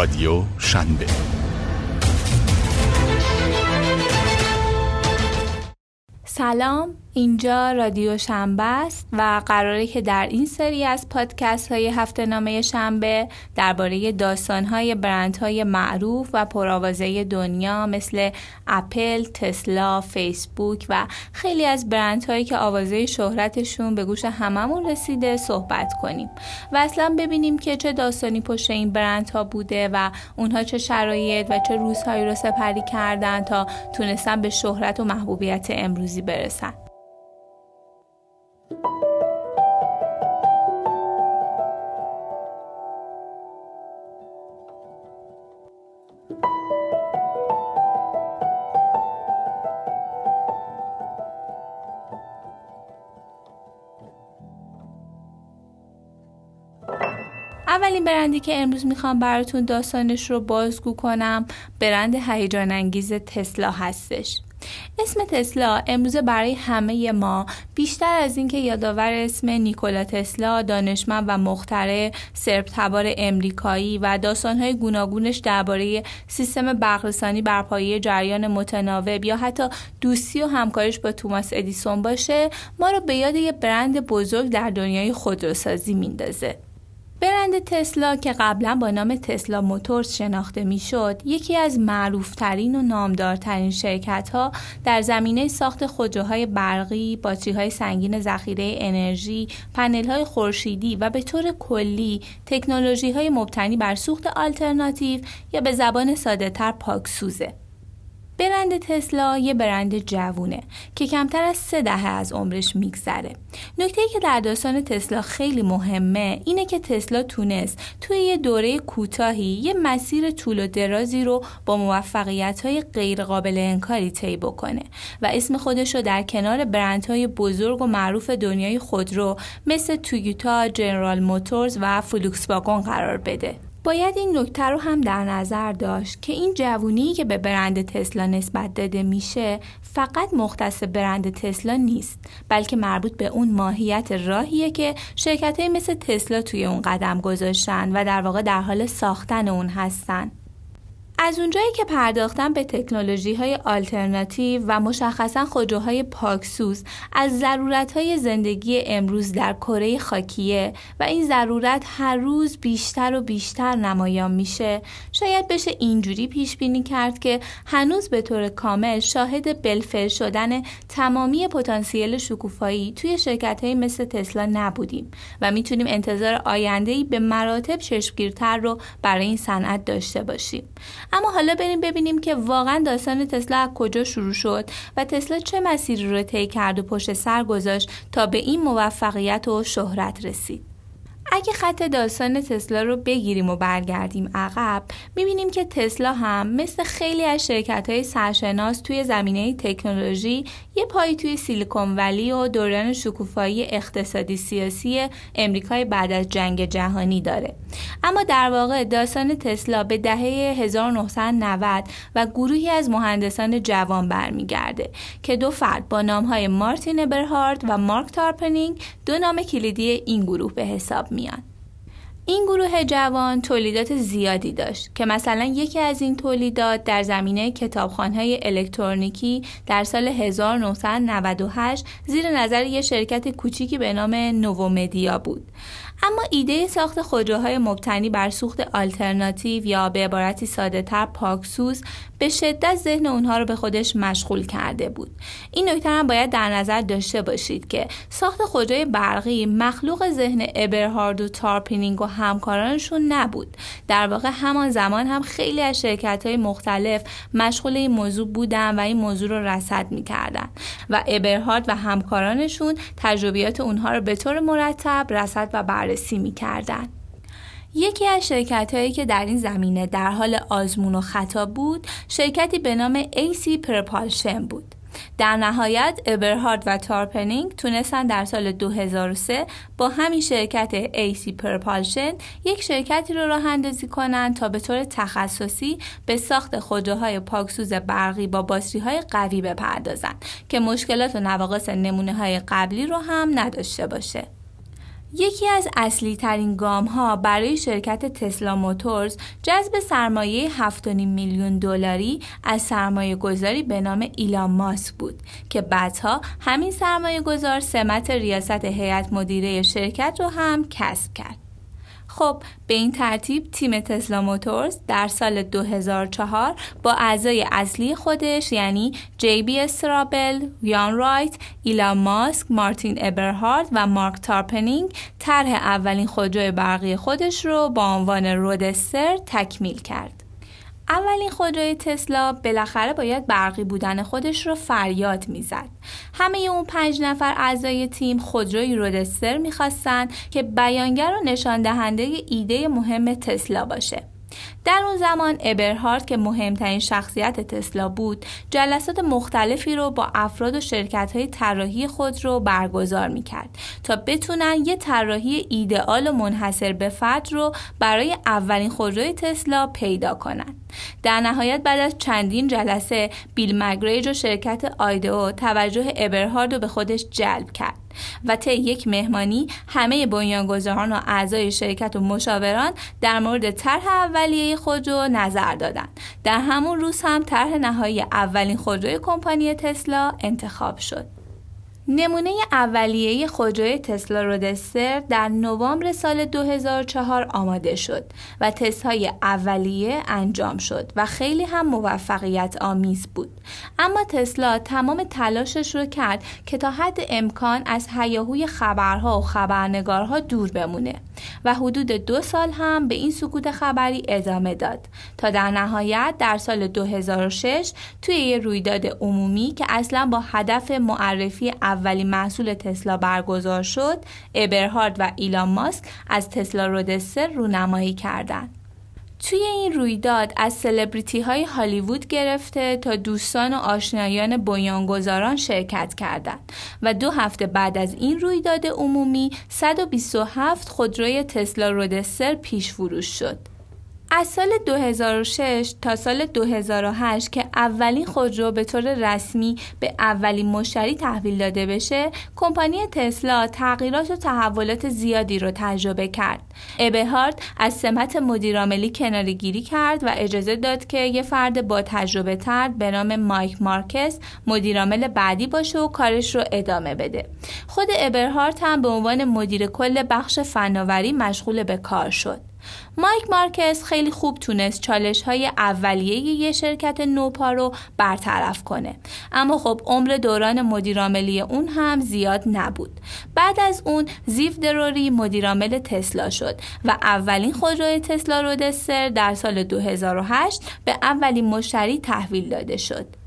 رادیو شنبه. سلام. اینجا رادیو شنبه است و قراره که در این سری از پادکست های هفته نامه شنبه درباره داستان های برند های معروف و پرآوازه دنیا مثل اپل، تسلا، فیسبوک و خیلی از برند هایی که آوازه شهرتشون به گوش هممون رسیده صحبت کنیم و اصلا ببینیم که چه داستانی پشت این برند ها بوده و اونها چه شرایط و چه روزهایی رو سپری کردن تا تونستن به شهرت و محبوبیت امروزی برسن. اولین برندی که امروز می‌خوام براتون داستانش رو بازگو کنم برند هیجان انگیز تسلا هستش. اسم تسلا امروز برای همه ما بیشتر از اینکه یادآور اسم نیکولا تسلا دانشمند و مخترع سرب تبار امریکایی و داستانهای گوناگونش درباره سیستم برقرسانی بر پایه جریان متناوب یا حتی دوستی و همکاریش با توماس ادیسون باشه ما رو به یاد یه برند بزرگ در دنیای خودروسازی میندازه. برند تسلا که قبلا با نام تسلا موتورز شناخته می‌شد یکی از معروفترین و نامدارترین شرکت ها در زمینه ساخت خودروهای برقی، باتری های سنگین ذخیره انرژی، پنل های خورشیدی و به طور کلی تکنولوژی های مبتنی بر سوخت آلترناتیو یا به زبان ساده تر پاکسوزه. برند تسلا یه برند جوونه که کمتر از سه دهه از عمرش میگذره. نکته که در داستان تسلا خیلی مهمه اینه که تسلا تونست توی یه دوره کوتاهی یه مسیر طول و درازی رو با موفقیت های غیر قابل انکاری طی بکنه و اسم خودش رو در کنار برندهای بزرگ و معروف دنیای خودرو مثل تویوتا، جنرال موتورز و فولکس واگن قرار بده. باید این نکته رو هم در نظر داشت که این جوونی که به برند تسلا نسبت داده میشه فقط مختص برند تسلا نیست بلکه مربوط به اون ماهیت راهیه که شرکت مثل تسلا توی اون قدم گذاشتن و در واقع در حال ساختن اون هستن. از اونجایی که پرداختن به تکنولوژی های آلترناتیو و مشخصا خودروهای پاکسوز از ضرورت های زندگی امروز در کره خاکیه و این ضرورت هر روز بیشتر و بیشتر نمایان میشه شاید بشه اینجوری پیش بینی کرد که هنوز به طور کامل شاهد بلفل شدن تمامی پتانسیل شکوفایی توی شرکت های مثل تسلا نبودیم و می‌تونیم انتظار آینده به مراتب چشمگیرتر رو برای این صنعت داشته باشیم. اما حالا بریم ببینیم که واقعا داستان تسلا از کجا شروع شد و تسلا چه مسیری رو طی کرد و پشت سر گذاشت تا به این موفقیت و شهرت رسید. اگه خط داستان تسلا رو بگیریم و برگردیم عقب می‌بینیم که تسلا هم مثل خیلی از شرکت های سرشناس توی زمینه تکنولوژی یه پایی توی سیلیکون ولی و دوران شکوفایی اقتصادی سیاسی امریکای بعد از جنگ جهانی داره. اما در واقع داستان تسلا به دهه 1990 و گروهی از مهندسان جوان برمیگرده که دو فرد با نامهای مارتین ابرهارد و مارک تارپنینگ دو نام کلیدی این گروه به حساب میان. این گروه جوان تولیدات زیادی داشت که مثلا یکی از این تولیدات در زمینه کتابخوانهای الکترونیکی در سال 1998 زیر نظر یک شرکت کوچیکی به نام نوومدیا بود. اما ایده ساخت خودروهای مبتنی بر سوخت آلترناتیو یا به عبارتی ساده تر پاک‌سوز به شدت ذهن اونها رو به خودش مشغول کرده بود. این نکته هم باید در نظر داشته باشید که ساخت خودروی برقی مخلوق ذهن ابرهارد و تارپنینگ و همکارانشون نبود. در واقع همان زمان هم خیلی از شرکت های مختلف مشغول این موضوع بودن و این موضوع رو رصد می‌کردن و ابرهارد و همکارانشون تجربیات اونها رو به طور مرتب رصد و بررسی می‌کردن یکی از شرکت هایی که در این زمینه در حال آزمون و خطا بود شرکتی به نام AC Propulsion بود در نهایت ابرهارد و تارپنینگ تونستن در سال 2003 با همین شرکت AC پرپالشن یک شرکتی رو راه اندازی کنند تا به طور تخصصی به ساخت خودروهای پاکسوز برقی با باتری های قوی بپردازند که مشکلات و نواقص نمونه های قبلی رو هم نداشته باشه. یکی از اصلی ترین گام ها برای شرکت تسلا موتورز جذب سرمایه 7.5 میلیون دلاری از سرمایه گذاری به نام ایلان ماسک بود که بعدها همین سرمایه گذار سمت ریاست هیئت مدیره شرکت رو هم کسب کرد. خب به این ترتیب تیم تسلا موتورز در سال 2004 با اعضای اصلی خودش یعنی جی بی استرابل، یان رایت، ایلان ماسک، مارتین ابرهارد و مارک تارپنینگ طرح اولین خودروی برقی خودش رو با عنوان رودستر تکمیل کرد. اولین خودروی تسلا بالاخره باید برقی بودن خودش رو فریاد می‌زد. همه اون پنج نفر اعضای تیم خودروی رودستر می‌خواستن که بیانگر و نشان دهنده ایده مهم تسلا باشه. در اون زمان ابرهارد که مهمترین شخصیت تسلا بود جلسات مختلفی رو با افراد و شرکت های طراحی خود رو برگزار می‌کرد تا بتونن یه طراحی ایدئال و منحصر به فرد رو برای اولین خودروی تسلا پیدا کنن. در نهایت بعد از چندین جلسه بیل مگریج و شرکت آیدو توجه ابرهارد رو به خودش جلب کرد و طی یک مهمانی همه بنیانگذاران و اعضای شرکت و مشاوران در مورد طرح اولیه خودرو نظر دادند در همون روز هم طرح نهایی اولین خودروی کمپانی تسلا انتخاب شد. نمونه اولیه خودروی تسلا رودستر در نوامبر سال 2004 آماده شد و تست های اولیه انجام شد و خیلی هم موفقیت آمیز بود. اما تسلا تمام تلاشش رو کرد که تا حد امکان از هیاهوی خبرها و خبرنگارها دور بمونه و حدود دو سال هم به این سکوت خبری ادامه داد تا در نهایت در سال 2006 توی یه رویداد عمومی که اصلا با هدف معرفی اولین محصول تسلا برگزار شد ابرهارد و ایلان ماسک از تسلا رودستر رونمایی کردند توی این رویداد از سلبریتی های هالیوود گرفته تا دوستان و آشنایان بنیانگذاران شرکت کردند و دو هفته بعد از این رویداد عمومی 127 خودروی تسلا رودستر پیش فروش شد. از سال 2006 تا سال 2008 که اولین خودرو به طور رسمی به اولین مشتری تحویل داده بشه کمپانی تسلا تغییرات و تحولات زیادی رو تجربه کرد. ابهارد از سمت مدیرعاملی کناری گیری کرد و اجازه داد که یه فرد با تجربه تر به نام مایک مارکس مدیرعامل بعدی باشه و کارش رو ادامه بده. خود ابرهارت هم به عنوان مدیر کل بخش فناوری مشغول به کار شد. مایک مارکس خیلی خوب تونست چالش های اولیه یه شرکت نوپا رو برطرف کنه. اما خب عمر دوران مدیرعاملی اون هم زیاد نبود. بعد از اون زیف دروری مدیرعامل تسلا شد و اولین خودروی تسلا رودستر در سال 2008 به اولین مشتری تحویل داده شد.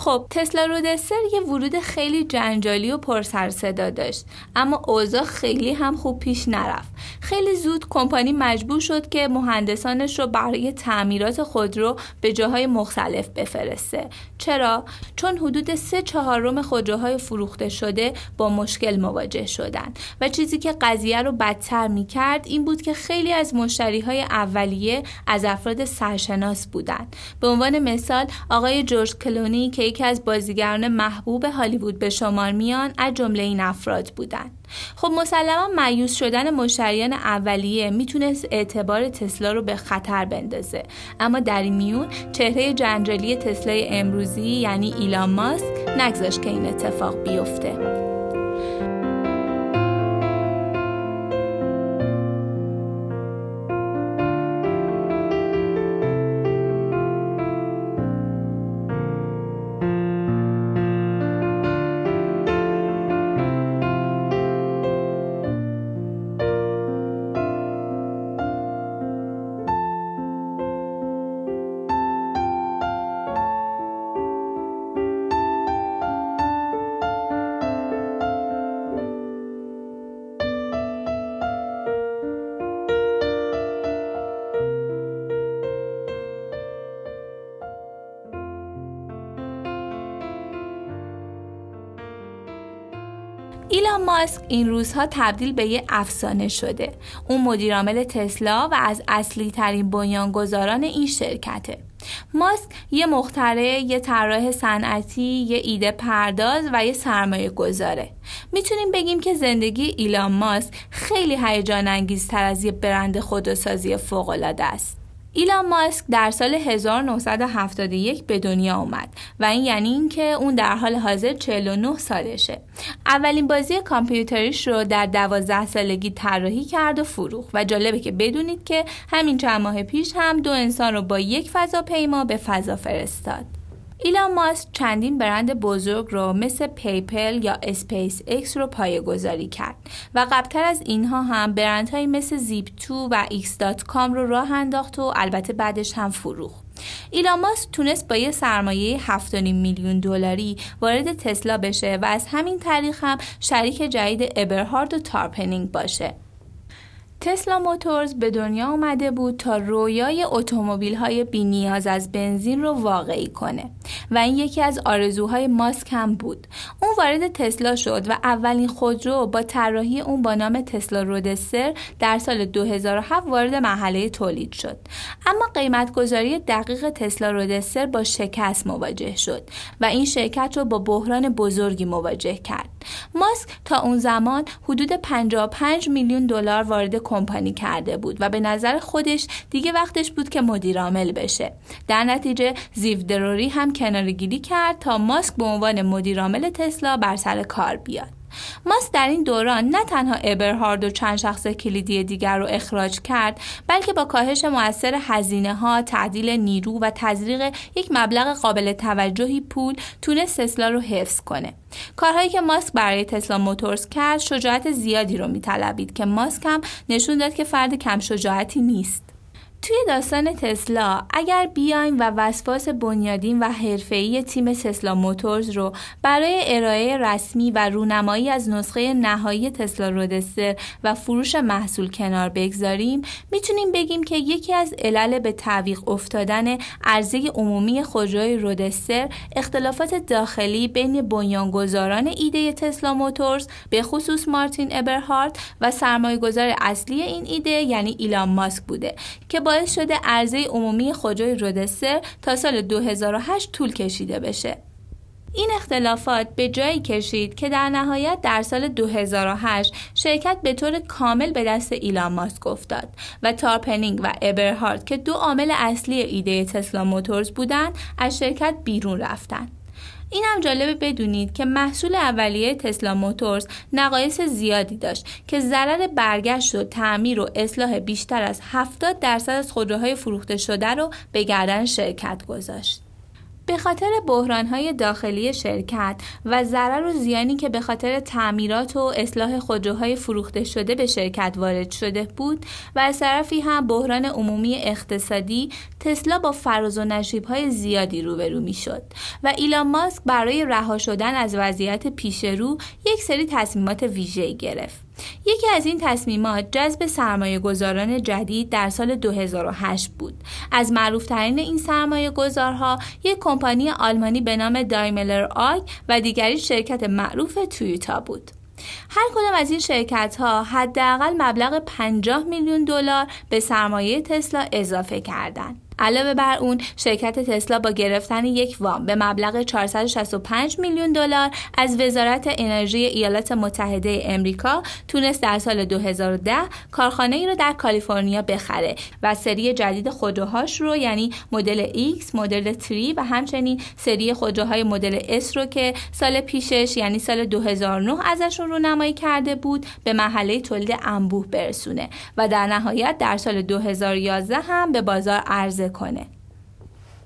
خب تسلا رودستر یه ورود خیلی جنجالی و پرسر صدا داشت اما اوضاع خیلی هم خوب پیش نرفت. خیلی زود کمپانی مجبور شد که مهندسانش رو برای تعمیرات خودرو به جاهای مختلف بفرسته. چرا؟ چون حدود سه چهارم خودروهای فروخته شده با مشکل مواجه شدن. و چیزی که قضیه رو بدتر می کرد این بود که خیلی از مشتری های اولیه از افراد سرشناس بودند به عنوان مثال آقای جورج کلونی که یکی از بازیگران محبوب هالیوود به شمار میان از جمله این افراد بودند. خب مسلما مایوس شدن مشتریان اولیه می‌تونست اعتبار تسلا رو به خطر بندازه. اما در این میون چهره جنجالی تسلای امروزی یعنی ایلان ماسک نگذاشت که این اتفاق بیفته. ایلان ماسک این روزها تبدیل به یه افسانه شده. اون مدیرعامل تسلا و از اصلی ترین بنیانگذاران این شرکته. ماسک یه مختره، یه طراح صنعتی، یه ایده پرداز و یه سرمایه گذاره. می‌تونیم بگیم که زندگی ایلان ماسک خیلی هیجان انگیزتر از یه برند خودسازی فوق العاده است. ایلان ماسک در سال 1971 به دنیا اومد و این یعنی اینکه اون در حال حاضر 49 سالشه. اولین بازی کامپیوتریش رو در 12 سالگی طراحی کرد و فروخت و جالبه که بدونید که همین چند ماه پیش هم دو انسان رو با یک فضاپیما به فضا فرستاد. ایلان ماسک چندین برند بزرگ رو مثل PayPal یا اسپیس اکس رو پایه گذاری کرد و قبلتر از اینها هم برندهایی مثل Zip2 و X.com رو راه انداخت و البته بعدش هم فروخت. ایلان ماسک تونست با یه سرمایه 7.5 میلیون دلاری وارد تسلا بشه و از همین طریق هم شریک جدید ابرهارد و تارپنینگ باشه. تسلا موتورز به دنیا اومده بود تا رویای اتومبیل های بی نیاز از بنزین رو واقعی کنه و این یکی از آرزوهای ماسک هم بود. اون وارد تسلا شد و اولین خودرو با طراحی اون با نام تسلا رودستر در سال 2007 وارد مرحله تولید شد. اما قیمت گذاری دقیق تسلا رودستر با شکست مواجه شد و این شرکت رو با بحران بزرگی مواجه کرد. ماسک تا اون زمان حدود 55 میلیون دلار وارد کمپانی کرده بود و به نظر خودش دیگه وقتش بود که مدیر عامل بشه. در نتیجه زیو دروری هم کنارگیری کرد تا ماسک به عنوان مدیر عامل تسلا بر سر کار بیاد. ماست در این دوران نه تنها ابرهارد و چند شخص کلیدی دیگر رو اخراج کرد بلکه با کاهش موثر هزینه ها تعدیل نیرو و تزریق یک مبلغ قابل توجهی پول تونست تسلا رو حفظ کنه. کارهایی که ماسک برای تسلا موتورز کرد شجاعت زیادی رو میطلبید که ماسک هم نشون داد که فرد کم شجاعتی نیست. توی داستان تسلا اگر بیایم و وسواس بنیادین و حرفه‌ای تیم تسلا موتورز رو برای ارائه رسمی و رونمایی از نسخه نهایی تسلا رودستر و فروش محصول کنار بگذاریم می‌تونیم بگیم که یکی از علل به تعویق افتادن عرضه عمومی خودروی رودستر اختلافات داخلی بین بنیانگذاران ایده تسلا موتورز به خصوص مارتین ابرهارت و سرمایه‌گذار اصلی این ایده یعنی ایلان ماسک بوده که باعث شده عرضه عمومی خودروی رودستر تا سال 2008 طول کشیده بشه. این اختلافات به جایی کشید که در نهایت در سال 2008 شرکت به طور کامل به دست ایلان ماسک افتاد و تارپنینگ و ابرهارد که دو عامل اصلی ایده تسلا موتورز بودند از شرکت بیرون رفتند. این هم جالبه بدونید که محصول اولیه تسلا موتورز نقایص زیادی داشت که ضرر برگشت و تعمیر و اصلاح بیشتر از 70 درصد از خودروهای فروخته شده رو به گردن شرکت گذاشت. به خاطر بحرانهای داخلی شرکت و ضرر و زیانی که به خاطر تعمیرات و اصلاح خودروهای فروخته شده به شرکت وارد شده بود و از طرفی هم بحران عمومی اقتصادی تسلا با فراز و نشیبهای زیادی روبرو می شد و ایلان ماسک برای رها شدن از وضعیت پیش رو یک سری تصمیمات ویژه‌ای گرفت. یکی از این تصمیمات جذب سرمایه گذاران جدید در سال 2008 بود. از معروفترین این سرمایه گذارها یک کمپانی آلمانی به نام دایملر آی و دیگری شرکت معروف تویوتا بود. هر کدام از این شرکت ها حداقل مبلغ 50 میلیون دلار به سرمایه تسلا اضافه کردند. علاوه بر اون شرکت تسلا با گرفتن یک وام به مبلغ 465 میلیون دلار از وزارت انرژی ایالات متحده امریکا تونست در سال 2010 کارخانه ای رو در کالیفرنیا بخره و سری جدید خودروهاش رو یعنی مدل X، مدل 3 و همچنین سری خودروهای مدل S رو که سال پیشش یعنی سال 2009 ازشون رو نمایی کرده بود به محله تولید انبوه برسونه و در نهایت در سال 2011 هم به بازار عرضه کنه.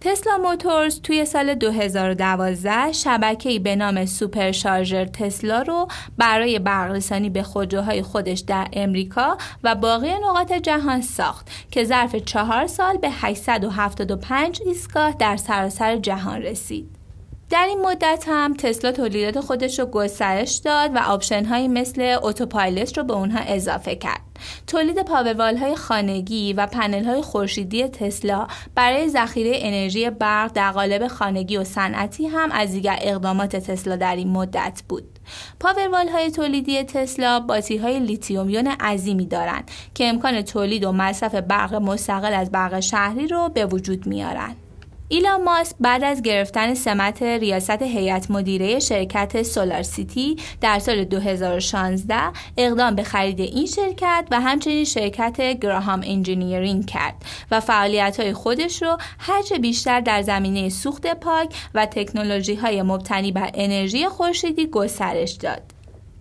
تسلا موتورز توی سال 2012 شبکه‌ای به نام Supercharger تسلا رو برای برقرسانی به خودروهای خودش در امریکا و باقی نقاط جهان ساخت که ظرف چهار سال به 875 ایستگاه در سراسر جهان رسید. در این مدت هم تسلا تولیدات خودش رو گسترش داد و آپشن مثل Autopilot رو به اونها اضافه کرد. تولید Powerwall های خانگی و پنل های خورشیدی تسلا برای ذخیره انرژی برق در قالب خانگی و صنعتی هم از دیگر اقدامات تسلا در این مدت بود. Powerwall های تولیدی تسلا باتری های لیتیوم یون عظیمی دارند که امکان تولید و مصرف برق مستقل از برق شهری رو به وجود میارند. ایلان ماسک بعد از گرفتن سمت ریاست هیئت مدیره شرکت SolarCity در سال 2016 اقدام به خرید این شرکت و همچنین شرکت گراهام انجینیرینگ کرد و فعالیت های خودش رو هرچه بیشتر در زمینه سوخت پاک و تکنولوژی های مبتنی بر انرژی خورشیدی گسترش داد.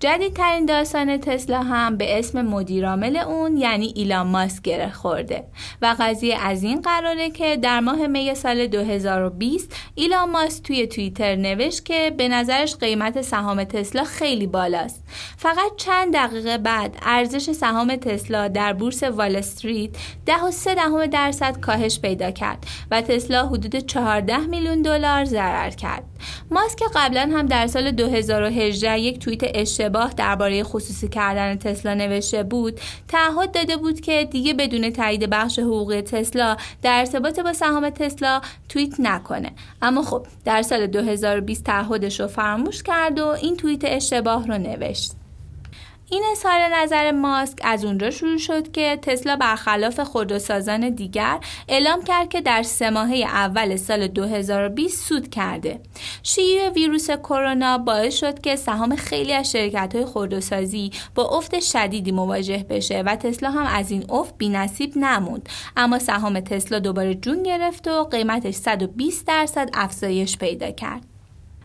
جدیدترین داستان تسلا هم به اسم مدیرعامل اون یعنی ایلان ماسک گره خورده. و قضیه از این قراره که در ماه می سال 2020 ایلان ماسک توی توییتر نوشت که به نظرش قیمت سهام تسلا خیلی بالاست. فقط چند دقیقه بعد ارزش سهام تسلا در بورس وال استریت 10.3 دهم درصد کاهش پیدا کرد و تسلا حدود 14 میلیون دلار ضرر کرد. ماسک قبلا هم در سال 2018 یک توییت اشتباه درباره خصوصی کردن تسلا نوشته بود. تعهد داده بود که دیگه بدون تایید بخش حقوقی تسلا در ارتباط با سهام تسلا توییت نکنه. اما خب در سال 2020 تعهدش رو فراموش کرد و این توییت اشتباه رو نوشت. این اظهار نظر ماسک از اونجا شروع شد که تسلا برخلاف خودروسازان دیگر اعلام کرد که در سه ماهه اول سال 2020 سود کرده. شیوع ویروس کرونا باعث شد که سهام خیلی از شرکت های خودروسازی با افت شدیدی مواجه بشه و تسلا هم از این افت بینصیب نموند اما سهام تسلا دوباره جون گرفت و قیمتش 120 درصد افزایش پیدا کرد.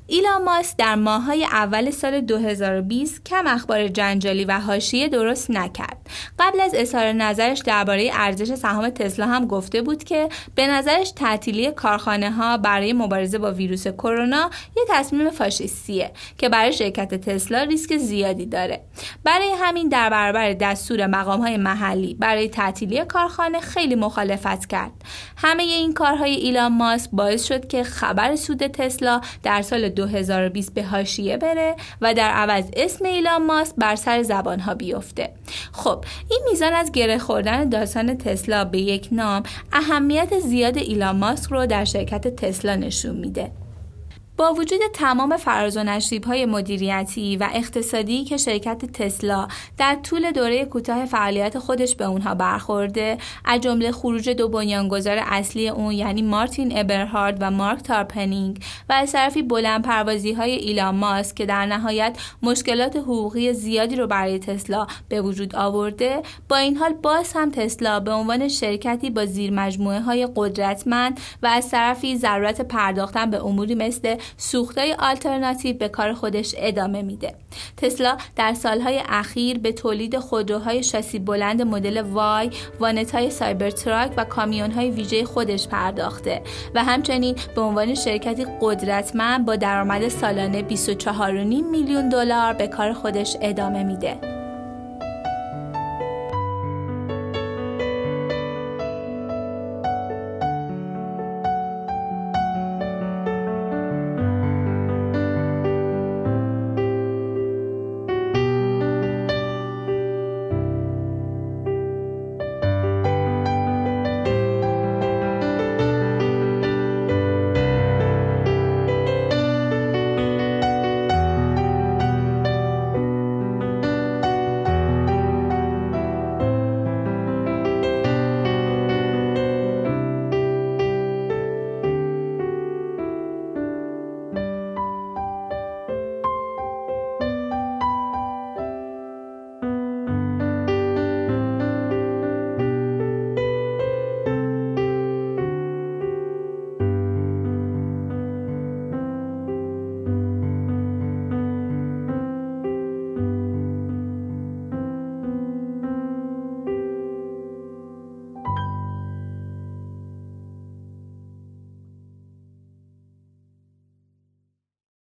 ایلان ماسک در ماهای اول سال 2020 کم اخبار جنجالی و حاشیه درست نکرد. قبل از اظهار نظرش درباره ارزش سهام تسلا هم گفته بود که به نظرش تعطیلی کارخانه ها برای مبارزه با ویروس کرونا یه تصمیم فاشیستیه که برای شرکت تسلا ریسک زیادی داره. برای همین در برابر دستور مقام های محلی برای تعطیلی کارخانه خیلی مخالفت کرد. همه این کارهای ایلان ماسک باعث شد که خبر سود تسلا در سال 2020 به هاشیه بره و در عوض اسم ایلان ماسک بر سر زبان ها بیفته. خب این میزان از گره خوردن داستان تسلا به یک نام اهمیت زیاد ایلان ماسک رو در شرکت تسلا نشون میده. با وجود تمام فراز و های مدیریتی و اقتصادی که شرکت تسلا در طول دوره کوتاه فعالیت خودش به اونها برخورده از جمله خروج دو بنیانگذار اصلی اون یعنی مارتین ابرهارد و مارک تارپنینگ و از طرفی بلند پروازی های ایلان ماسک که در نهایت مشکلات حقوقی زیادی رو برای تسلا به وجود آورده. با این حال باز هم تسلا به عنوان شرکتی با زیرساخت های قدرتمند و از طرفی ضرورت پرداختن به اموری مثل سوختای آلترناتیو به کار خودش ادامه میده. تسلا در سالهای اخیر به تولید خودروهای شاسی بلند مدل Y وانت های سایبر تراک و کامیون های ویژه خودش پرداخته و همچنین به عنوان شرکتی قدرتمند با درآمد سالانه 24.5 میلیون دلار به کار خودش ادامه میده.